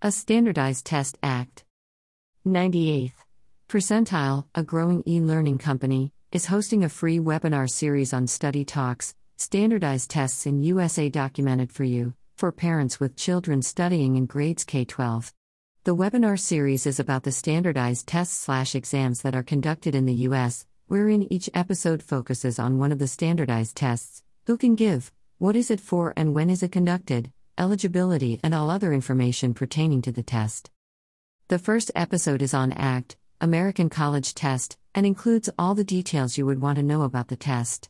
A Standardized Test Act. 98th Percentile, a growing e learning company, is hosting a free webinar series on study talks, standardized tests in USA documented for you, for parents with children studying in grades K 12. The webinar series is about the standardized tests slash exams that are conducted in the US, wherein each episode focuses on one of the standardized tests who can give, what is it for, and when is it conducted, eligibility, and all other information pertaining to the test. The first episode is on ACT, American College Test, and includes all the details you would want to know about the test.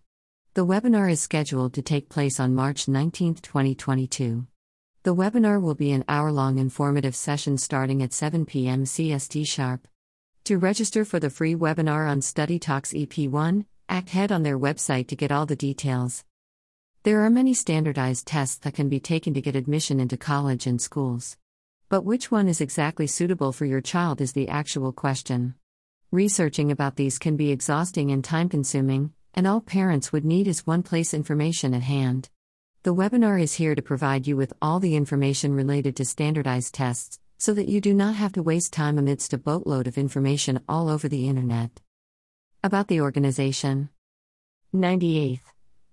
The webinar is scheduled to take place on March 19, 2022. The webinar will be an hour long informative session starting at 7 p.m. CST sharp. To register for the free webinar on Study Talks EP1, act head on their website to get all the details. There are many standardized tests that can be taken to get admission into college and schools. But which one is exactly suitable for your child is the actual question. Researching about these can be exhausting and time consuming, and all parents would need is one place information at hand. The webinar is here to provide you with all the information related to standardized tests, so that you do not have to waste time amidst a boatload of information all over the internet. About the organization 98th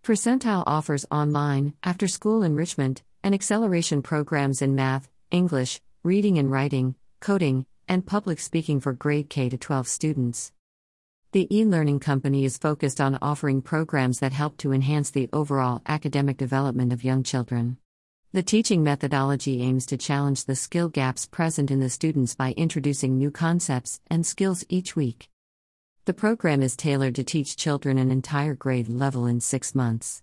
Percentile offers online, after school enrichment, and acceleration programs in math, English, reading and writing, coding, and public speaking for grade K to 12 students. The e learning company is focused on offering programs that help to enhance the overall academic development of young children. The teaching methodology aims to challenge the skill gaps present in the students by introducing new concepts and skills each week. The program is tailored to teach children an entire grade level in six months.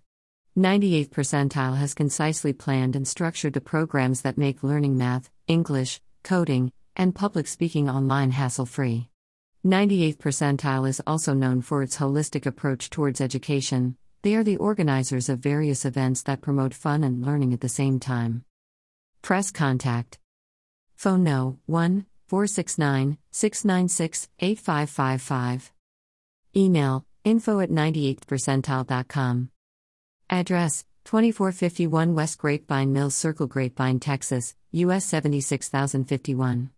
98th percentile has concisely planned and structured the programs that make learning math, English, coding, and public speaking online hassle free. 98th percentile is also known for its holistic approach towards education. They are the organizers of various events that promote fun and learning at the same time. Press contact. Phone no 1 469 696 8555. Email info at 98thpercentile.com. Address 2451 West Grapevine Mills Circle, Grapevine, Texas, US 76051.